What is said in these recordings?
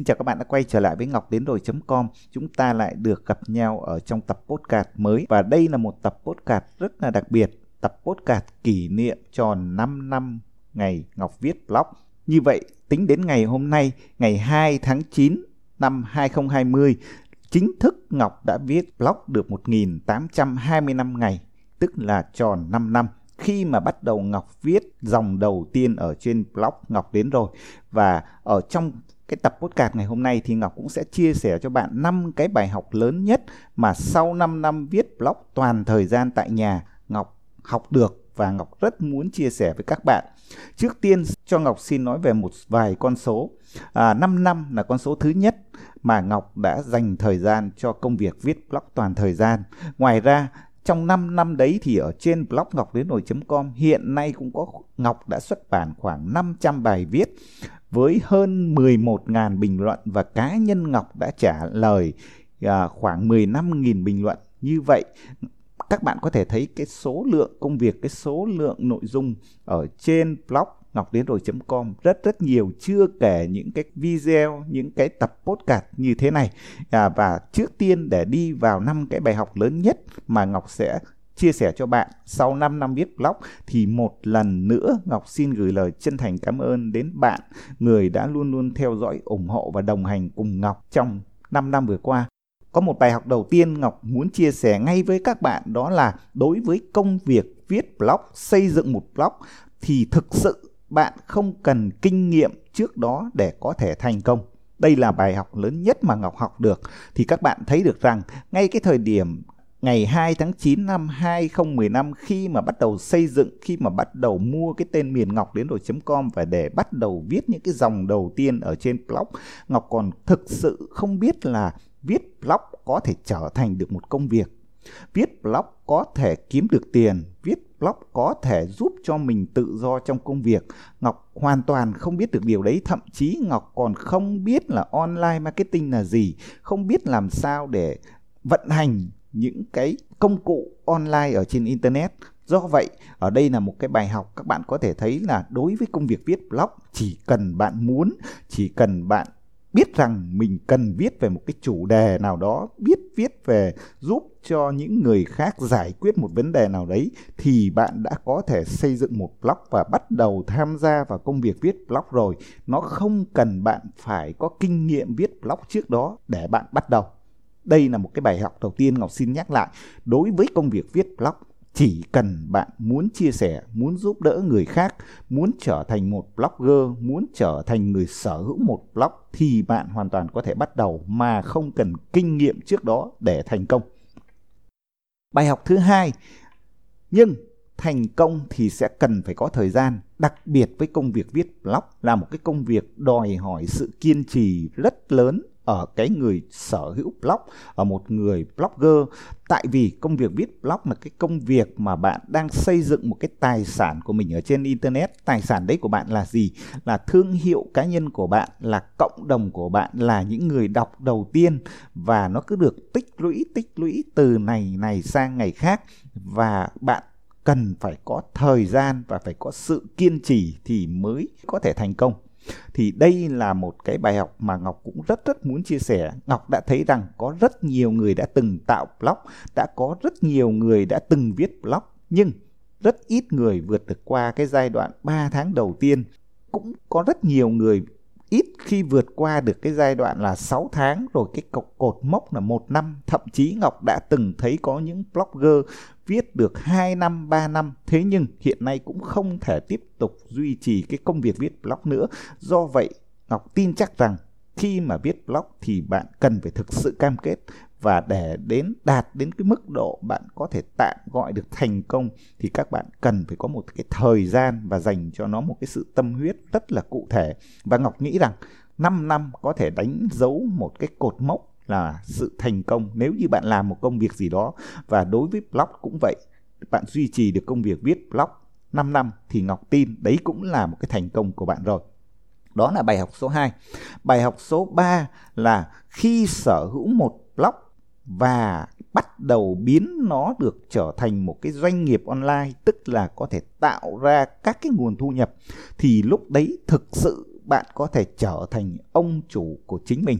Xin chào các bạn đã quay trở lại với Ngọc đến rồi.com. Chúng ta lại được gặp nhau ở trong tập podcast mới và đây là một tập podcast rất là đặc biệt, tập podcast kỷ niệm tròn 5 năm ngày Ngọc viết blog. Như vậy, tính đến ngày hôm nay, ngày 2 tháng 9 năm 2020, chính thức Ngọc đã viết blog được 1.825 ngày, tức là tròn 5 năm khi mà bắt đầu Ngọc viết dòng đầu tiên ở trên blog Ngọc đến rồi và ở trong cái tập podcast ngày hôm nay thì Ngọc cũng sẽ chia sẻ cho bạn năm cái bài học lớn nhất mà sau 5 năm viết blog toàn thời gian tại nhà Ngọc học được và Ngọc rất muốn chia sẻ với các bạn. Trước tiên cho Ngọc xin nói về một vài con số. À, 5 năm là con số thứ nhất mà Ngọc đã dành thời gian cho công việc viết blog toàn thời gian. Ngoài ra trong 5 năm đấy thì ở trên blog ngọc đến nổi.com hiện nay cũng có Ngọc đã xuất bản khoảng 500 bài viết với hơn 11.000 bình luận và cá nhân Ngọc đã trả lời à, khoảng 15.000 bình luận. Như vậy các bạn có thể thấy cái số lượng công việc, cái số lượng nội dung ở trên blog ngọc đến rồi.com rất rất nhiều chưa kể những cái video những cái tập podcast như thế này à, và trước tiên để đi vào năm cái bài học lớn nhất mà ngọc sẽ chia sẻ cho bạn sau 5 năm viết blog thì một lần nữa Ngọc xin gửi lời chân thành cảm ơn đến bạn người đã luôn luôn theo dõi ủng hộ và đồng hành cùng Ngọc trong 5 năm vừa qua. Có một bài học đầu tiên Ngọc muốn chia sẻ ngay với các bạn đó là đối với công việc viết blog, xây dựng một blog thì thực sự bạn không cần kinh nghiệm trước đó để có thể thành công. Đây là bài học lớn nhất mà Ngọc học được. Thì các bạn thấy được rằng ngay cái thời điểm ngày 2 tháng 9 năm 2015 khi mà bắt đầu xây dựng, khi mà bắt đầu mua cái tên miền ngọc đến rồi.com và để bắt đầu viết những cái dòng đầu tiên ở trên blog, Ngọc còn thực sự không biết là viết blog có thể trở thành được một công việc. Viết blog có thể kiếm được tiền, viết blog có thể giúp cho mình tự do trong công việc. Ngọc hoàn toàn không biết được điều đấy, thậm chí Ngọc còn không biết là online marketing là gì, không biết làm sao để vận hành những cái công cụ online ở trên internet. Do vậy, ở đây là một cái bài học các bạn có thể thấy là đối với công việc viết blog chỉ cần bạn muốn, chỉ cần bạn biết rằng mình cần viết về một cái chủ đề nào đó biết viết về giúp cho những người khác giải quyết một vấn đề nào đấy thì bạn đã có thể xây dựng một blog và bắt đầu tham gia vào công việc viết blog rồi nó không cần bạn phải có kinh nghiệm viết blog trước đó để bạn bắt đầu đây là một cái bài học đầu tiên ngọc xin nhắc lại. Đối với công việc viết blog, chỉ cần bạn muốn chia sẻ, muốn giúp đỡ người khác, muốn trở thành một blogger, muốn trở thành người sở hữu một blog thì bạn hoàn toàn có thể bắt đầu mà không cần kinh nghiệm trước đó để thành công. Bài học thứ hai, nhưng thành công thì sẽ cần phải có thời gian, đặc biệt với công việc viết blog là một cái công việc đòi hỏi sự kiên trì rất lớn ở cái người sở hữu blog, ở một người blogger. Tại vì công việc viết blog là cái công việc mà bạn đang xây dựng một cái tài sản của mình ở trên internet. Tài sản đấy của bạn là gì? Là thương hiệu cá nhân của bạn, là cộng đồng của bạn, là những người đọc đầu tiên. Và nó cứ được tích lũy tích lũy từ này này sang ngày khác. Và bạn cần phải có thời gian và phải có sự kiên trì thì mới có thể thành công thì đây là một cái bài học mà Ngọc cũng rất rất muốn chia sẻ. Ngọc đã thấy rằng có rất nhiều người đã từng tạo blog, đã có rất nhiều người đã từng viết blog, nhưng rất ít người vượt được qua cái giai đoạn 3 tháng đầu tiên. Cũng có rất nhiều người ít khi vượt qua được cái giai đoạn là 6 tháng rồi cái cột, cột mốc là một năm. Thậm chí Ngọc đã từng thấy có những blogger viết được 2 năm 3 năm. Thế nhưng hiện nay cũng không thể tiếp tục duy trì cái công việc viết blog nữa. Do vậy Ngọc tin chắc rằng khi mà viết blog thì bạn cần phải thực sự cam kết và để đến đạt đến cái mức độ bạn có thể tạm gọi được thành công, thì các bạn cần phải có một cái thời gian và dành cho nó một cái sự tâm huyết rất là cụ thể và Ngọc nghĩ rằng 5 năm có thể đánh dấu một cái cột mốc là sự thành công nếu như bạn làm một công việc gì đó và đối với blog cũng vậy, bạn duy trì được công việc viết blog 5 năm thì Ngọc tin đấy cũng là một cái thành công của bạn rồi. Đó là bài học số 2. Bài học số 3 là khi sở hữu một blog và bắt đầu biến nó được trở thành một cái doanh nghiệp online, tức là có thể tạo ra các cái nguồn thu nhập, thì lúc đấy thực sự bạn có thể trở thành ông chủ của chính mình.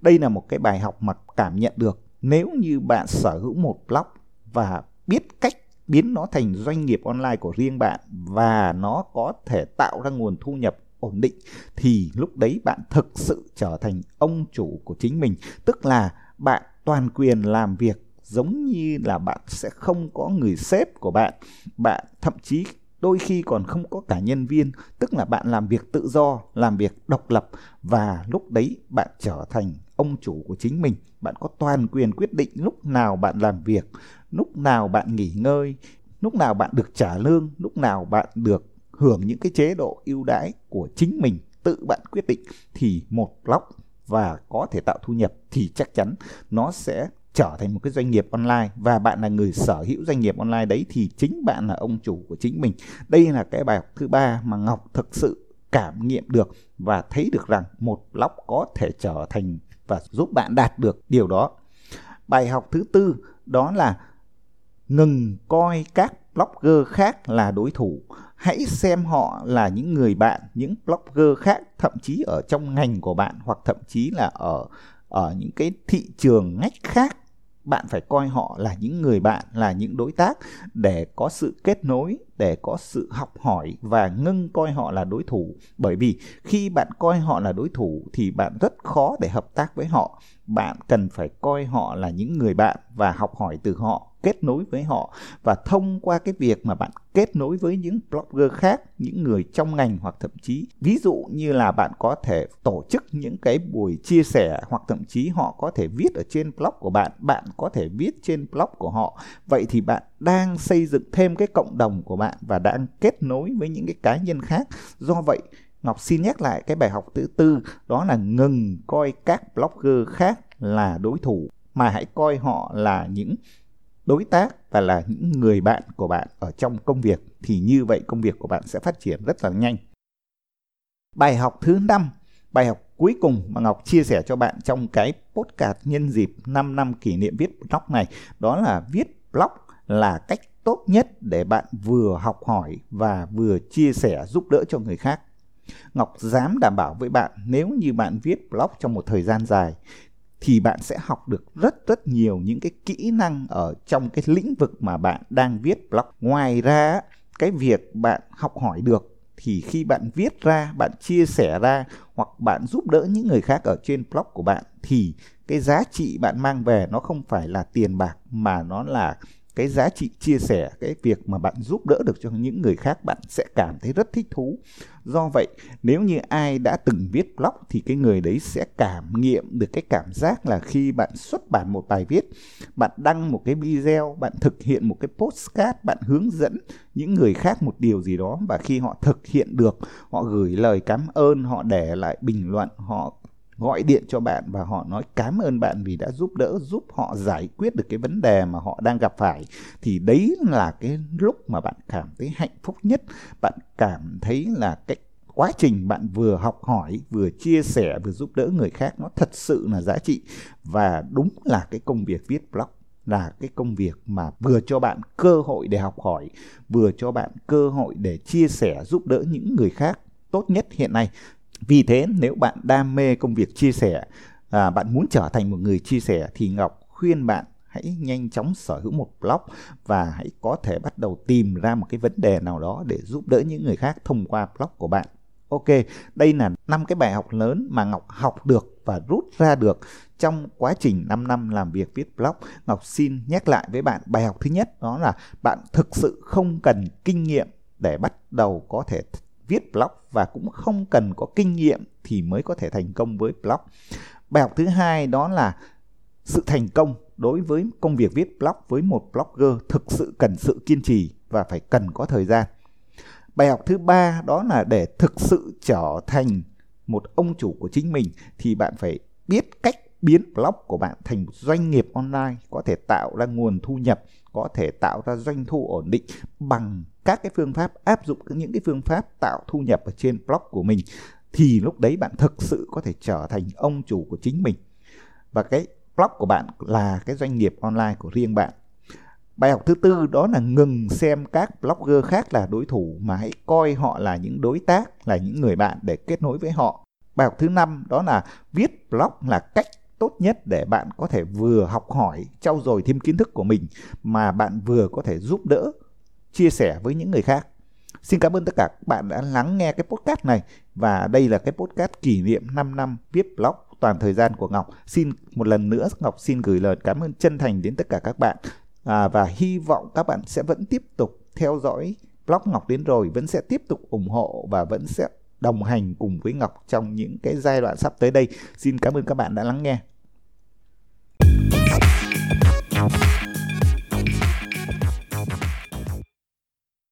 Đây là một cái bài học mà cảm nhận được nếu như bạn sở hữu một blog và biết cách biến nó thành doanh nghiệp online của riêng bạn và nó có thể tạo ra nguồn thu nhập ổn định, thì lúc đấy bạn thực sự trở thành ông chủ của chính mình tức là bạn toàn quyền làm việc giống như là bạn sẽ không có người sếp của bạn. Bạn thậm chí đôi khi còn không có cả nhân viên, tức là bạn làm việc tự do, làm việc độc lập và lúc đấy bạn trở thành ông chủ của chính mình. Bạn có toàn quyền quyết định lúc nào bạn làm việc, lúc nào bạn nghỉ ngơi, lúc nào bạn được trả lương, lúc nào bạn được hưởng những cái chế độ ưu đãi của chính mình, tự bạn quyết định. Thì một blog và có thể tạo thu nhập thì chắc chắn nó sẽ trở thành một cái doanh nghiệp online và bạn là người sở hữu doanh nghiệp online đấy thì chính bạn là ông chủ của chính mình. Đây là cái bài học thứ ba mà Ngọc thực sự cảm nghiệm được và thấy được rằng một blog có thể trở thành và giúp bạn đạt được điều đó. Bài học thứ tư, đó là ngừng coi các blogger khác là đối thủ hãy xem họ là những người bạn, những blogger khác, thậm chí ở trong ngành của bạn, hoặc thậm chí là ở ở những cái thị trường ngách khác. Bạn phải coi họ là những người bạn, là những đối tác để có sự kết nối, để có sự học hỏi và ngưng coi họ là đối thủ. Bởi vì khi bạn coi họ là đối thủ thì bạn rất khó để hợp tác với họ. Bạn cần phải coi họ là những người bạn và học hỏi từ họ kết nối với họ và thông qua cái việc mà bạn kết nối với những blogger khác, những người trong ngành hoặc thậm chí, ví dụ như là bạn có thể tổ chức những cái buổi chia sẻ hoặc thậm chí họ có thể viết ở trên blog của bạn bạn có thể viết trên blog của họ. Vậy thì bạn đang xây dựng thêm cái cộng đồng của bạn và đang kết nối với những cái cá nhân khác. Do vậy, Ngọc xin nhắc lại cái bài học thứ tư, đó là ngừng coi các blogger khác là đối thủ, mà hãy coi họ là những đối tác và là những người bạn của bạn ở trong công việc thì như vậy công việc của bạn sẽ phát triển rất là nhanh. Bài học thứ năm, bài học cuối cùng mà Ngọc chia sẻ cho bạn trong cái podcast nhân dịp 5 năm kỷ niệm viết blog này đó là viết blog là cách tốt nhất để bạn vừa học hỏi và vừa chia sẻ giúp đỡ cho người khác. Ngọc dám đảm bảo với bạn nếu như bạn viết blog trong một thời gian dài thì bạn sẽ học được rất rất nhiều những cái kỹ năng ở trong cái lĩnh vực mà bạn đang viết blog. Ngoài ra cái việc bạn học hỏi được thì khi bạn viết ra, bạn chia sẻ ra hoặc bạn giúp đỡ những người khác ở trên blog của bạn thì cái giá trị bạn mang về nó không phải là tiền bạc mà nó là cái giá trị chia sẻ cái việc mà bạn giúp đỡ được cho những người khác bạn sẽ cảm thấy rất thích thú do vậy, nếu như ai đã từng viết blog thì cái người đấy sẽ cảm nghiệm được cái cảm giác là khi bạn xuất bản một bài viết, bạn đăng một cái video, bạn thực hiện một cái postcard, bạn hướng dẫn những người khác một điều gì đó và khi họ thực hiện được, họ gửi lời cảm ơn, họ để lại bình luận, họ gọi điện cho bạn và họ nói cảm ơn bạn vì đã giúp đỡ, giúp họ giải quyết được cái vấn đề mà họ đang gặp phải, thì đấy là cái lúc mà bạn cảm thấy hạnh phúc nhất. Bạn cảm thấy là cái quá trình bạn vừa học hỏi, vừa chia sẻ, vừa giúp đỡ người khác nó thật sự là giá trị. Và đúng là cái công việc viết blog là cái công việc mà vừa cho bạn cơ hội để học hỏi, vừa cho bạn cơ hội để chia sẻ, giúp đỡ những người khác tốt nhất hiện nay vì thế nếu bạn đam mê công việc chia sẻ, à, bạn muốn trở thành một người chia sẻ thì Ngọc khuyên bạn hãy nhanh chóng sở hữu một blog và hãy có thể bắt đầu tìm ra một cái vấn đề nào đó để giúp đỡ những người khác thông qua blog của bạn. Ok, đây là năm cái bài học lớn mà Ngọc học được và rút ra được trong quá trình 5 năm làm việc viết blog. Ngọc xin nhắc lại với bạn bài học thứ nhất đó là bạn thực sự không cần kinh nghiệm để bắt đầu có thể viết blog và cũng không cần có kinh nghiệm thì mới có thể thành công với blog. Bài học thứ hai đó là sự thành công đối với công việc viết blog với một blogger thực sự cần sự kiên trì và phải cần có thời gian. Bài học thứ ba đó là để thực sự trở thành một ông chủ của chính mình thì bạn phải biết cách biến blog của bạn thành một doanh nghiệp online có thể tạo ra nguồn thu nhập, có thể tạo ra doanh thu ổn định bằng các cái phương pháp áp dụng những cái phương pháp tạo thu nhập ở trên blog của mình thì lúc đấy bạn thực sự có thể trở thành ông chủ của chính mình và cái blog của bạn là cái doanh nghiệp online của riêng bạn Bài học thứ tư đó là ngừng xem các blogger khác là đối thủ mà hãy coi họ là những đối tác, là những người bạn để kết nối với họ. Bài học thứ năm đó là viết blog là cách tốt nhất để bạn có thể vừa học hỏi, trau dồi thêm kiến thức của mình mà bạn vừa có thể giúp đỡ, chia sẻ với những người khác. Xin cảm ơn tất cả các bạn đã lắng nghe cái podcast này và đây là cái podcast kỷ niệm 5 năm viết blog toàn thời gian của Ngọc. Xin một lần nữa Ngọc xin gửi lời cảm ơn chân thành đến tất cả các bạn à, và hy vọng các bạn sẽ vẫn tiếp tục theo dõi blog Ngọc đến rồi, vẫn sẽ tiếp tục ủng hộ và vẫn sẽ đồng hành cùng với Ngọc trong những cái giai đoạn sắp tới đây. Xin cảm ơn các bạn đã lắng nghe.